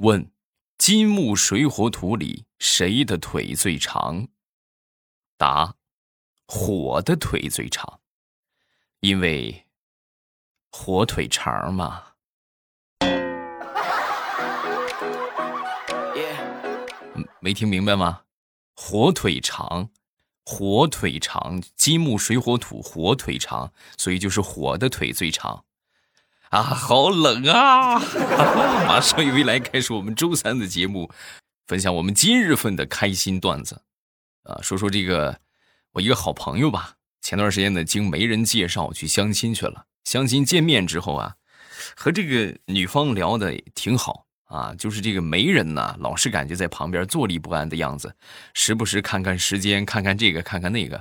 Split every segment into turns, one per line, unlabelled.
问：金木水火土里谁的腿最长？答：火的腿最长，因为火腿肠嘛。没听明白吗？火腿肠，火腿肠，金木水火土，火腿肠，所以就是火的腿最长。啊，好冷啊！马上由未来开始我们周三的节目，分享我们今日份的开心段子。啊，说说这个，我一个好朋友吧，前段时间呢，经媒人介绍去相亲去了。相亲见面之后啊，和这个女方聊的挺好。啊，就是这个媒人呢，老是感觉在旁边坐立不安的样子，时不时看看时间，看看这个，看看那个。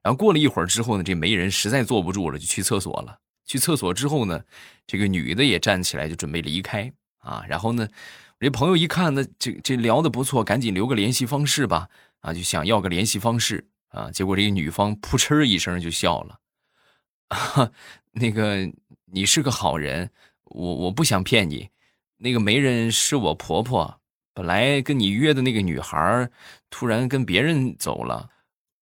然后过了一会儿之后呢，这媒人实在坐不住了，就去厕所了。去厕所之后呢，这个女的也站起来就准备离开啊。然后呢，我这朋友一看呢，这这聊的不错，赶紧留个联系方式吧。啊，就想要个联系方式啊。结果这个女方扑哧一声就笑了，啊，那个你是个好人，我我不想骗你。那个媒人是我婆婆，本来跟你约的那个女孩，突然跟别人走了。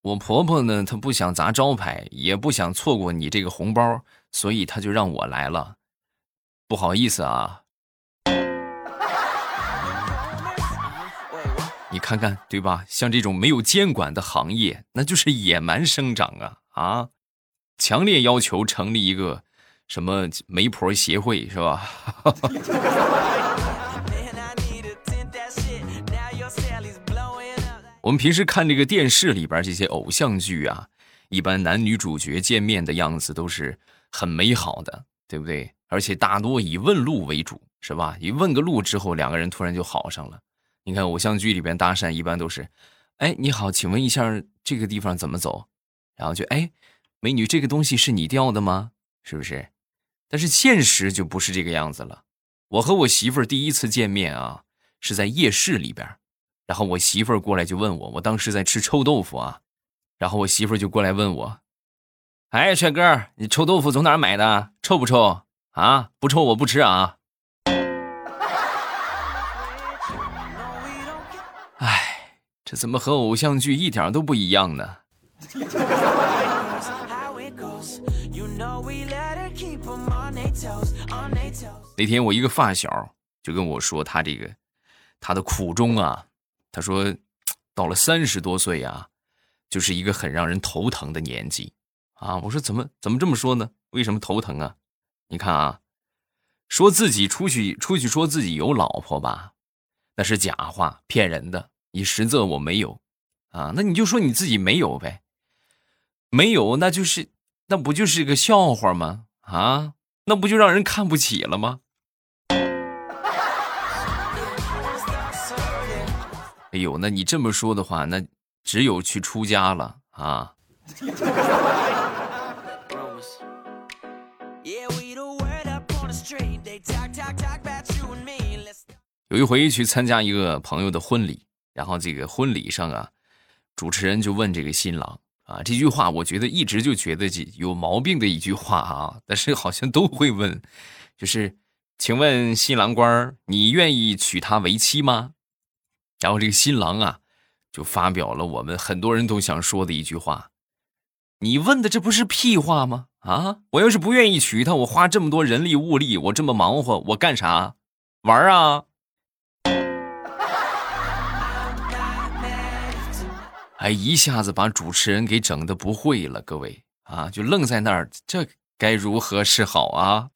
我婆婆呢，她不想砸招牌，也不想错过你这个红包，所以他就让我来了。不好意思啊，你看看对吧？像这种没有监管的行业，那就是野蛮生长啊啊！强烈要求成立一个。什么媒婆协会是吧？我们平时看这个电视里边这些偶像剧啊，一般男女主角见面的样子都是很美好的，对不对？而且大多以问路为主，是吧？一问个路之后，两个人突然就好上了。你看偶像剧里边搭讪一般都是，哎，你好，请问一下这个地方怎么走？然后就哎，美女，这个东西是你掉的吗？是不是？但是现实就不是这个样子了。我和我媳妇儿第一次见面啊，是在夜市里边，然后我媳妇儿过来就问我，我当时在吃臭豆腐啊，然后我媳妇儿就过来问我：“哎，帅哥，你臭豆腐从哪买的？臭不臭啊？不臭我不吃啊。”哎，这怎么和偶像剧一点都不一样呢？那天我一个发小就跟我说，他这个他的苦衷啊，他说到了三十多岁啊，就是一个很让人头疼的年纪啊。我说怎么怎么这么说呢？为什么头疼啊？你看啊，说自己出去出去说自己有老婆吧，那是假话，骗人的。你实则我没有啊，那你就说你自己没有呗，没有那就是那不就是个笑话吗？啊？那不就让人看不起了吗？哎呦，那你这么说的话，那只有去出家了啊！有一回去参加一个朋友的婚礼，然后这个婚礼上啊，主持人就问这个新郎。啊，这句话我觉得一直就觉得这有毛病的一句话啊，但是好像都会问，就是，请问新郎官你愿意娶她为妻吗？然后这个新郎啊，就发表了我们很多人都想说的一句话：你问的这不是屁话吗？啊，我要是不愿意娶她，我花这么多人力物力，我这么忙活，我干啥？玩啊？哎，一下子把主持人给整的不会了，各位啊，就愣在那儿，这该如何是好啊？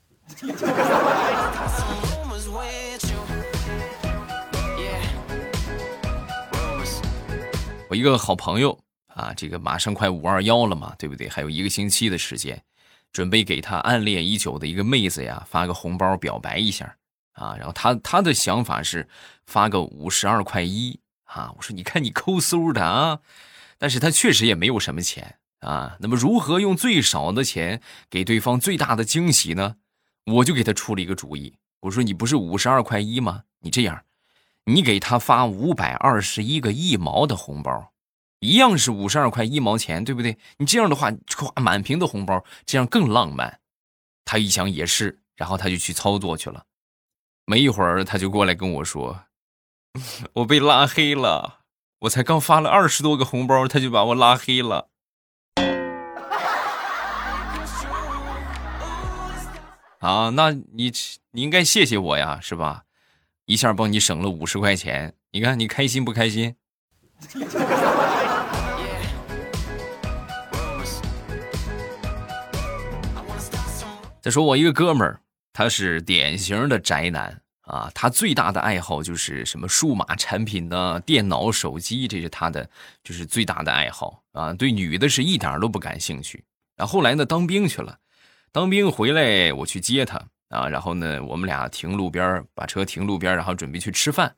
我一个好朋友啊，这个马上快五二幺了嘛，对不对？还有一个星期的时间，准备给他暗恋已久的一个妹子呀发个红包表白一下啊。然后他他的想法是发个五十二块一。啊，我说你看你抠搜的啊，但是他确实也没有什么钱啊。那么如何用最少的钱给对方最大的惊喜呢？我就给他出了一个主意，我说你不是五十二块一吗？你这样，你给他发五百二十一个一毛的红包，一样是五十二块一毛钱，对不对？你这样的话，咵满屏的红包，这样更浪漫。他一想也是，然后他就去操作去了。没一会儿他就过来跟我说：“ 我被拉黑了，我才刚发了二十多个红包，他就把我拉黑了。”啊，那你你应该谢谢我呀，是吧？一下帮你省了五十块钱，你看你开心不开心？再说我一个哥们儿，他是典型的宅男啊，他最大的爱好就是什么数码产品呢，电脑、手机，这是他的就是最大的爱好啊。对女的是一点都不感兴趣。然后来呢，当兵去了。当兵回来，我去接他啊，然后呢，我们俩停路边，把车停路边，然后准备去吃饭。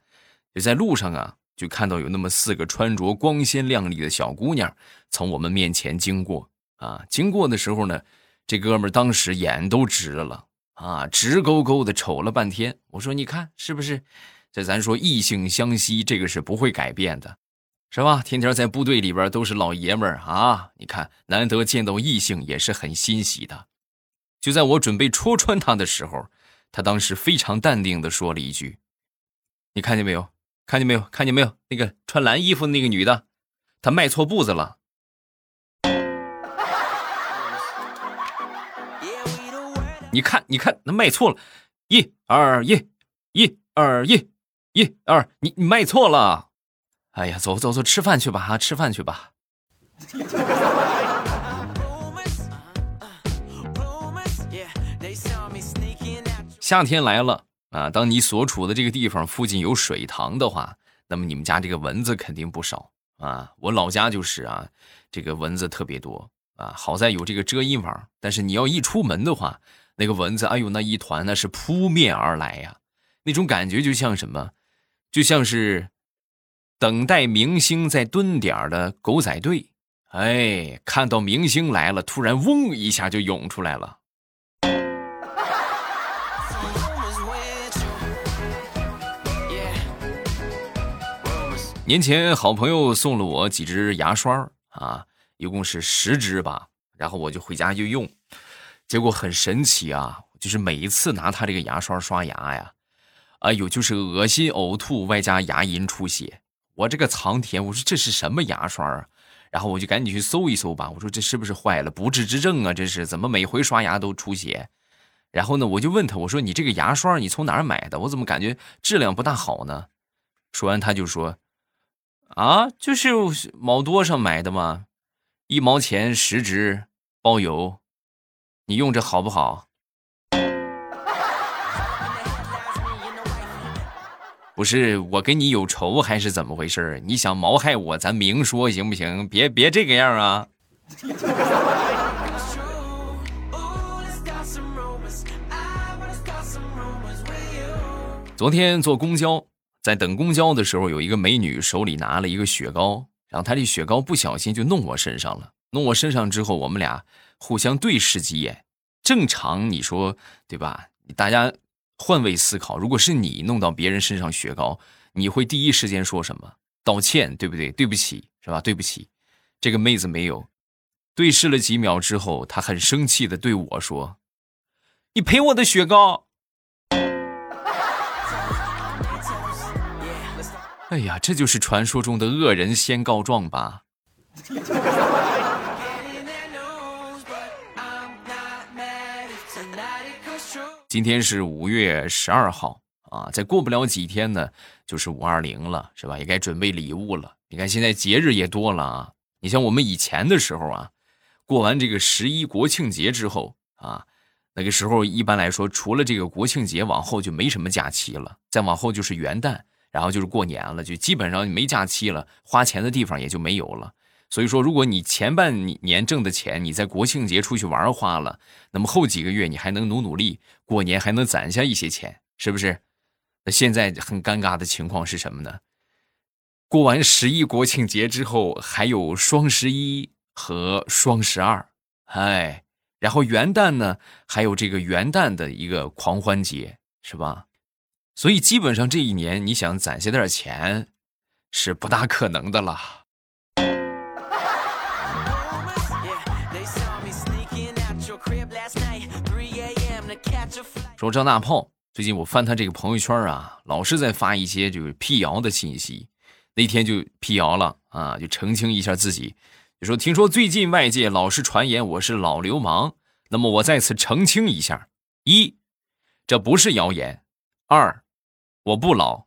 就在路上啊，就看到有那么四个穿着光鲜亮丽的小姑娘从我们面前经过啊。经过的时候呢，这哥们当时眼都直了啊，直勾勾的瞅了半天。我说：“你看是不是？这咱说异性相吸，这个是不会改变的，是吧？天天在部队里边都是老爷们儿啊，你看难得见到异性也是很欣喜的。”就在我准备戳穿他的时候，他当时非常淡定的说了一句：“你看见没有？看见没有？看见没有？那个穿蓝衣服的那个女的，她迈错步子了。”你看，你看，那卖错了，一二一，一二一，一二，你你卖错了。哎呀，走走走，吃饭去吧，哈，吃饭去吧。夏天来了啊！当你所处的这个地方附近有水塘的话，那么你们家这个蚊子肯定不少啊。我老家就是啊，这个蚊子特别多啊。好在有这个遮阴网，但是你要一出门的话，那个蚊子，哎呦，那一团那是扑面而来呀，那种感觉就像什么，就像是等待明星在蹲点的狗仔队，哎，看到明星来了，突然嗡一下就涌出来了。年前，好朋友送了我几支牙刷啊，一共是十支吧。然后我就回家就用，结果很神奇啊，就是每一次拿他这个牙刷刷牙呀，哎呦，就是恶心呕吐，外加牙龈出血。我这个苍天，我说这是什么牙刷啊？然后我就赶紧去搜一搜吧，我说这是不是坏了？不治之症啊，这是怎么每回刷牙都出血？然后呢，我就问他，我说你这个牙刷你从哪儿买的？我怎么感觉质量不大好呢？说完他就说。啊，就是毛多上买的嘛，一毛钱十支，包邮。你用着好不好？不是我跟你有仇还是怎么回事你想谋害我，咱明说行不行？别别这个样啊！昨天坐公交。在等公交的时候，有一个美女手里拿了一个雪糕，然后她这雪糕不小心就弄我身上了。弄我身上之后，我们俩互相对视几眼。正常你说对吧？大家换位思考，如果是你弄到别人身上雪糕，你会第一时间说什么？道歉，对不对？对不起，是吧？对不起。这个妹子没有对视了几秒之后，她很生气的对我说：“你赔我的雪糕。”哎呀，这就是传说中的恶人先告状吧？今天是五月十二号啊，再过不了几天呢，就是五二零了，是吧？也该准备礼物了。你看现在节日也多了啊，你像我们以前的时候啊，过完这个十一国庆节之后啊，那个时候一般来说，除了这个国庆节往后就没什么假期了，再往后就是元旦。然后就是过年了，就基本上没假期了，花钱的地方也就没有了。所以说，如果你前半年挣的钱你在国庆节出去玩花了，那么后几个月你还能努努力，过年还能攒下一些钱，是不是？那现在很尴尬的情况是什么呢？过完十一国庆节之后，还有双十一和双十二，哎，然后元旦呢，还有这个元旦的一个狂欢节，是吧？所以基本上这一年，你想攒下点钱，是不大可能的了。说张大炮最近我翻他这个朋友圈啊，老是在发一些就是辟谣的信息。那天就辟谣了啊，就澄清一下自己，就说听说最近外界老是传言我是老流氓，那么我再次澄清一下：一，这不是谣言；二，我不老。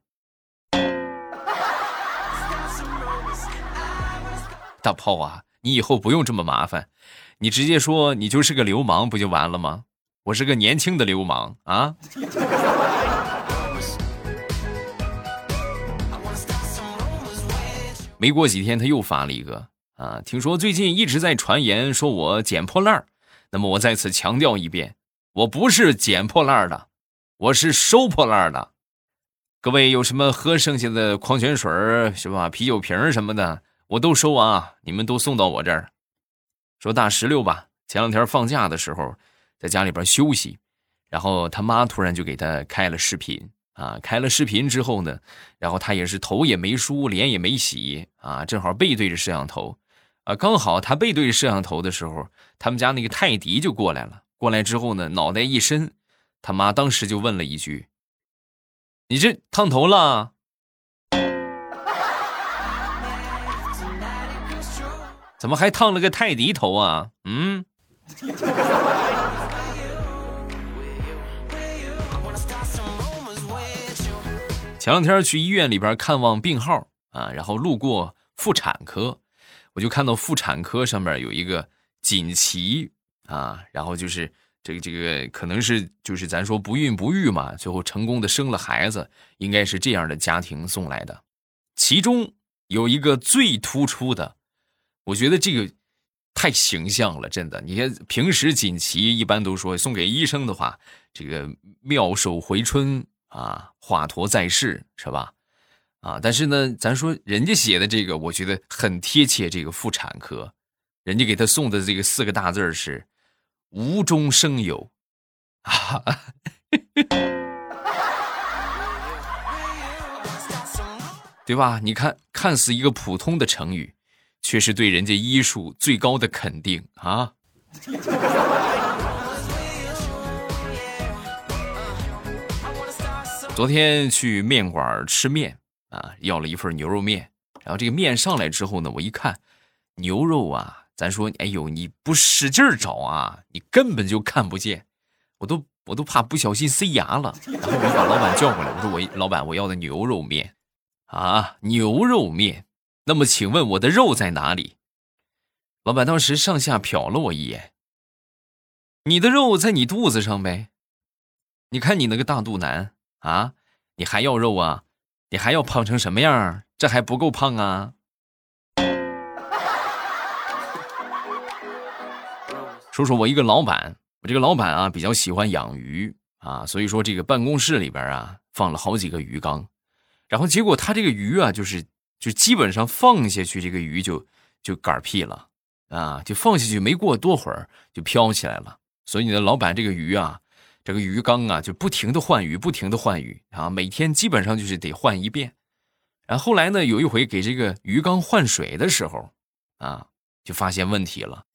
大炮啊，你以后不用这么麻烦，你直接说你就是个流氓不就完了吗？我是个年轻的流氓啊！没过几天，他又发了一个啊，听说最近一直在传言说我捡破烂那么我在此强调一遍，我不是捡破烂的，我是收破烂的。各位有什么喝剩下的矿泉水是吧？啤酒瓶什么的，我都收啊，你们都送到我这儿。说大石榴吧，前两天放假的时候。在家里边休息，然后他妈突然就给他开了视频啊，开了视频之后呢，然后他也是头也没梳，脸也没洗啊，正好背对着摄像头，啊，刚好他背对着摄像头的时候，他们家那个泰迪就过来了，过来之后呢，脑袋一伸，他妈当时就问了一句：“你这烫头了？怎么还烫了个泰迪头啊？”嗯。前两天去医院里边看望病号啊，然后路过妇产科，我就看到妇产科上面有一个锦旗啊，然后就是这个这个可能是就是咱说不孕不育嘛，最后成功的生了孩子，应该是这样的家庭送来的。其中有一个最突出的，我觉得这个太形象了，真的。你看平时锦旗一般都说送给医生的话，这个妙手回春。啊，华佗在世是吧？啊，但是呢，咱说人家写的这个，我觉得很贴切。这个妇产科，人家给他送的这个四个大字是“无中生有”，啊，对吧？你看，看似一个普通的成语，却是对人家医术最高的肯定啊。昨天去面馆吃面啊，要了一份牛肉面。然后这个面上来之后呢，我一看，牛肉啊，咱说，哎呦，你不使劲找啊，你根本就看不见。我都我都怕不小心塞牙了。然后我就把老板叫过来，我说我老板我要的牛肉面啊，牛肉面。那么请问我的肉在哪里？老板当时上下瞟了我一眼，你的肉在你肚子上呗。你看你那个大肚腩。啊，你还要肉啊？你还要胖成什么样？这还不够胖啊！说说我一个老板，我这个老板啊比较喜欢养鱼啊，所以说这个办公室里边啊放了好几个鱼缸，然后结果他这个鱼啊就是就基本上放下去，这个鱼就就嗝屁了啊，就放下去没过多会儿就飘起来了，所以你的老板这个鱼啊。这个鱼缸啊，就不停的换鱼，不停的换鱼啊，每天基本上就是得换一遍。然后后来呢，有一回给这个鱼缸换水的时候，啊，就发现问题了。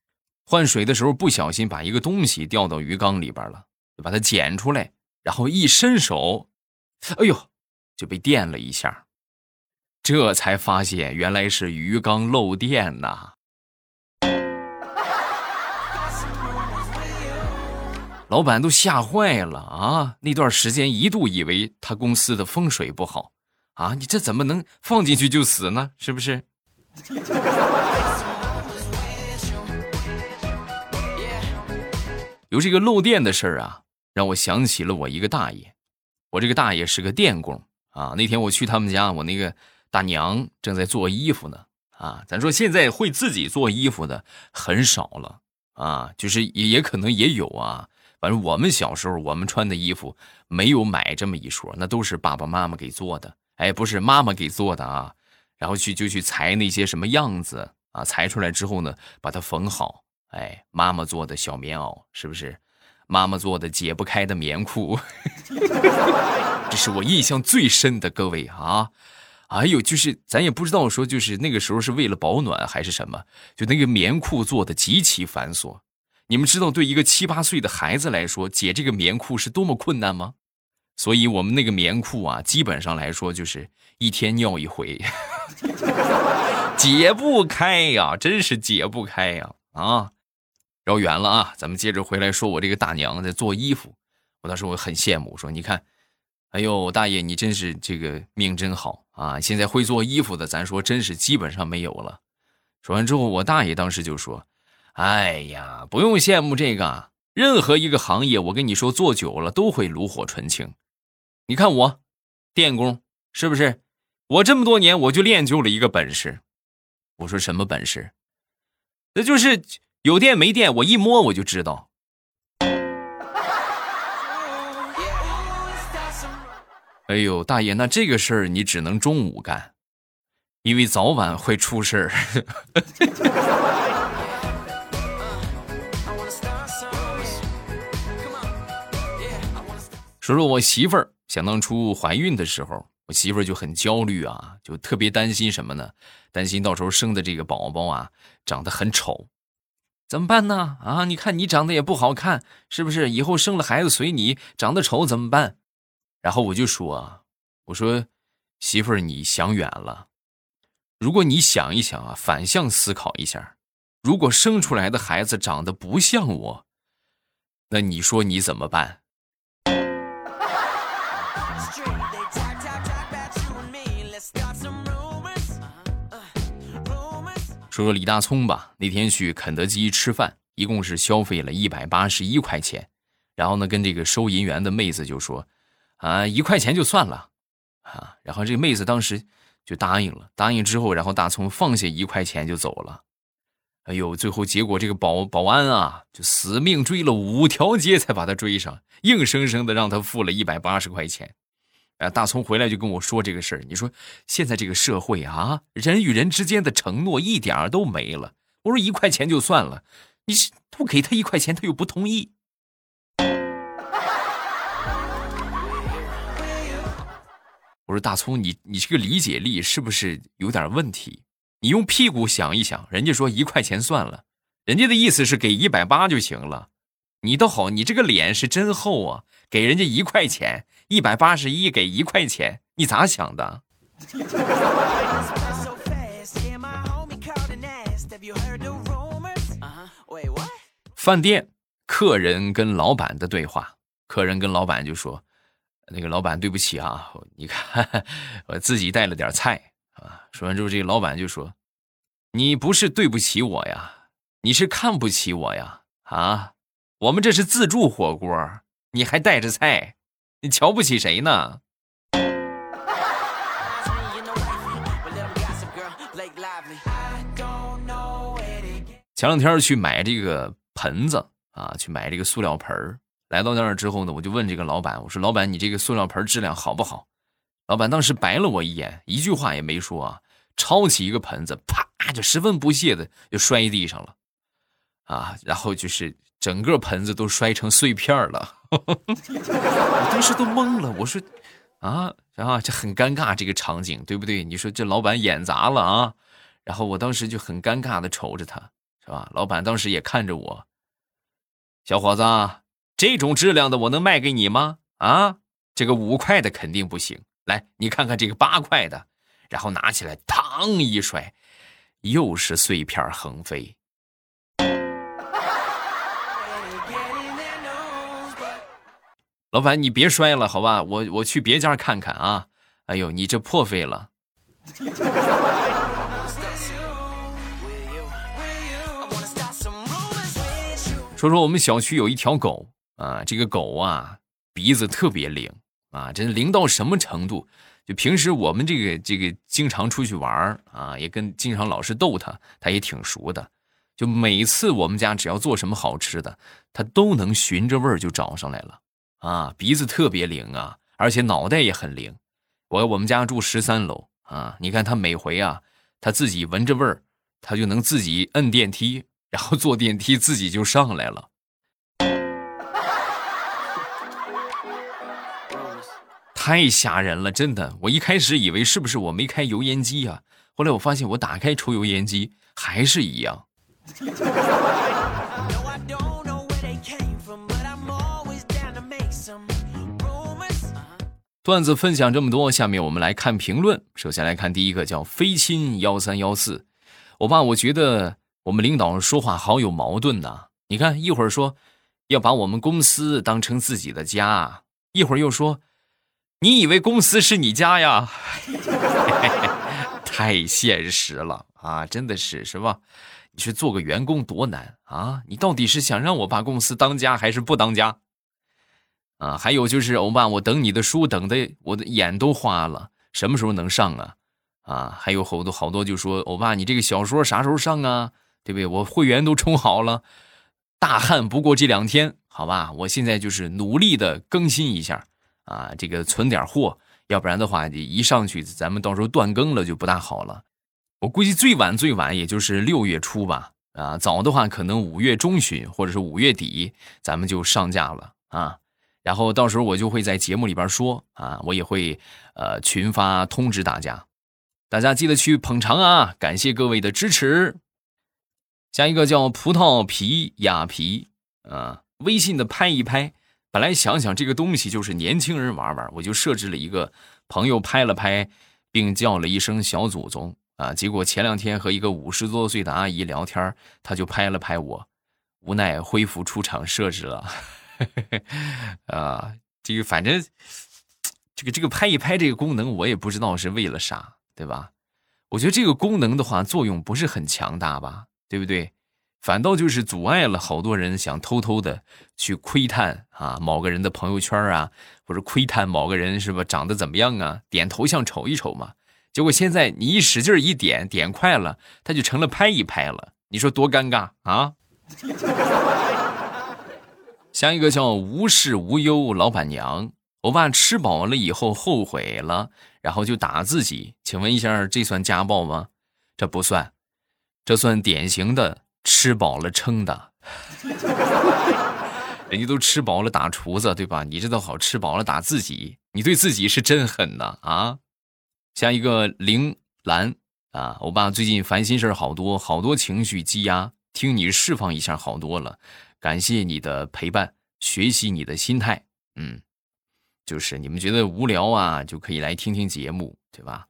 换水的时候不小心把一个东西掉到鱼缸里边了，就把它捡出来，然后一伸手，哎呦，就被电了一下。这才发现原来是鱼缸漏电呐。老板都吓坏了啊！那段时间一度以为他公司的风水不好啊！你这怎么能放进去就死呢？是不是？有这个漏电的事儿啊，让我想起了我一个大爷。我这个大爷是个电工啊。那天我去他们家，我那个大娘正在做衣服呢啊。咱说现在会自己做衣服的很少了啊，就是也也可能也有啊。反正我们小时候，我们穿的衣服没有买这么一说，那都是爸爸妈妈给做的。哎，不是妈妈给做的啊，然后去就去裁那些什么样子啊，裁出来之后呢，把它缝好。哎，妈妈做的小棉袄，是不是？妈妈做的解不开的棉裤，这是我印象最深的。各位啊，哎呦，就是咱也不知道说，就是那个时候是为了保暖还是什么，就那个棉裤做的极其繁琐。你们知道，对一个七八岁的孩子来说，解这个棉裤是多么困难吗？所以我们那个棉裤啊，基本上来说就是一天尿一回，解不开呀，真是解不开呀！啊，绕远了啊，咱们接着回来说，我这个大娘在做衣服，我当时我很羡慕，说你看，哎呦，大爷你真是这个命真好啊！现在会做衣服的，咱说真是基本上没有了。说完之后，我大爷当时就说：“哎呀，不用羡慕这个，任何一个行业，我跟你说，做久了都会炉火纯青。”你看我，电工是不是？我这么多年我就练就了一个本事。我说什么本事？那就是有电没电，我一摸我就知道。哎呦，大爷，那这个事儿你只能中午干，因为早晚会出事儿。说说我媳妇儿，想当初怀孕的时候，我媳妇儿就很焦虑啊，就特别担心什么呢？担心到时候生的这个宝宝啊，长得很丑，怎么办呢？啊，你看你长得也不好看，是不是？以后生了孩子随你长得丑怎么办？然后我就说啊，我说媳妇儿，你想远了。如果你想一想啊，反向思考一下，如果生出来的孩子长得不像我，那你说你怎么办？说说李大聪吧，那天去肯德基吃饭，一共是消费了一百八十一块钱，然后呢，跟这个收银员的妹子就说：“啊，一块钱就算了，啊。”然后这个妹子当时就答应了，答应之后，然后大葱放下一块钱就走了。哎呦，最后结果这个保保安啊，就死命追了五条街才把他追上，硬生生的让他付了一百八十块钱。啊，大葱回来就跟我说这个事儿。你说现在这个社会啊，人与人之间的承诺一点都没了。我说一块钱就算了，你是不给他一块钱，他又不同意。我说大葱，你你这个理解力是不是有点问题？你用屁股想一想，人家说一块钱算了，人家的意思是给一百八就行了。你倒好，你这个脸是真厚啊，给人家一块钱。一百八十一给一块钱，你咋想的？饭店客人跟老板的对话，客人跟老板就说：“那个老板，对不起啊，你看我自己带了点菜啊。”说完之后，这个老板就说：“你不是对不起我呀，你是看不起我呀？啊，我们这是自助火锅，你还带着菜。”你瞧不起谁呢？前两天去买这个盆子啊，去买这个塑料盆儿。来到那儿之后呢，我就问这个老板：“我说老板，你这个塑料盆质量好不好？”老板当时白了我一眼，一句话也没说啊，抄起一个盆子，啪就十分不屑的就摔地上了，啊，然后就是整个盆子都摔成碎片了。我当时都懵了，我说：“啊啊，这很尴尬，这个场景对不对？你说这老板演砸了啊？”然后我当时就很尴尬的瞅着他，是吧？老板当时也看着我，小伙子，这种质量的我能卖给你吗？啊，这个五块的肯定不行。来，你看看这个八块的，然后拿起来，嘡一摔，又是碎片横飞。老板，你别摔了，好吧？我我去别家看看啊！哎呦，你这破费了。说说我们小区有一条狗啊，这个狗啊鼻子特别灵啊，真灵到什么程度？就平时我们这个这个经常出去玩啊，也跟经常老是逗它，它也挺熟的。就每次我们家只要做什么好吃的，它都能寻着味儿就找上来了。啊，鼻子特别灵啊，而且脑袋也很灵。我我们家住十三楼啊，你看它每回啊，它自己闻着味儿，它就能自己摁电梯，然后坐电梯自己就上来了。太吓人了，真的。我一开始以为是不是我没开油烟机啊，后来我发现我打开抽油烟机还是一样。段子分享这么多，下面我们来看评论。首先来看第一个，叫飞亲幺三幺四。我爸，我觉得我们领导说话好有矛盾呐。你看，一会儿说要把我们公司当成自己的家，一会儿又说你以为公司是你家呀？太现实了啊！真的是是吧？你去做个员工多难啊！你到底是想让我把公司当家，还是不当家？啊，还有就是，欧巴，我等你的书等的我的眼都花了，什么时候能上啊？啊，还有好多好多就说，欧巴，你这个小说啥时候上啊？对不对？我会员都充好了，大旱不过这两天，好吧？我现在就是努力的更新一下啊，这个存点货，要不然的话，一上去咱们到时候断更了就不大好了。我估计最晚最晚也就是六月初吧，啊，早的话可能五月中旬或者是五月底，咱们就上架了啊。然后到时候我就会在节目里边说啊，我也会呃群发通知大家，大家记得去捧场啊！感谢各位的支持。下一个叫葡萄皮雅皮啊，微信的拍一拍，本来想想这个东西就是年轻人玩玩，我就设置了一个朋友拍了拍，并叫了一声小祖宗啊，结果前两天和一个五十多岁的阿姨聊天，她就拍了拍我，无奈恢复出厂设置了。啊，这个反正，这个这个拍一拍这个功能，我也不知道是为了啥，对吧？我觉得这个功能的话，作用不是很强大吧，对不对？反倒就是阻碍了好多人想偷偷的去窥探啊某个人的朋友圈啊，或者窥探某个人是吧长得怎么样啊，点头像瞅一瞅嘛。结果现在你一使劲一点，点快了，他就成了拍一拍了，你说多尴尬啊！下一个叫无事无忧老板娘，我爸吃饱了以后后悔了，然后就打自己。请问一下，这算家暴吗？这不算，这算典型的吃饱了撑的。人家都吃饱了打厨子，对吧？你这倒好，吃饱了打自己，你对自己是真狠呐啊！下一个铃兰啊，我爸最近烦心事好多，好多情绪积压，听你释放一下好多了。感谢你的陪伴，学习你的心态，嗯，就是你们觉得无聊啊，就可以来听听节目，对吧？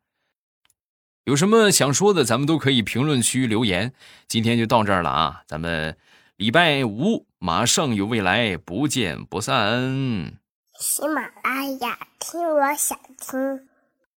有什么想说的，咱们都可以评论区留言。今天就到这儿了啊，咱们礼拜五马上有未来，不见不散。
喜马拉雅，听我想听。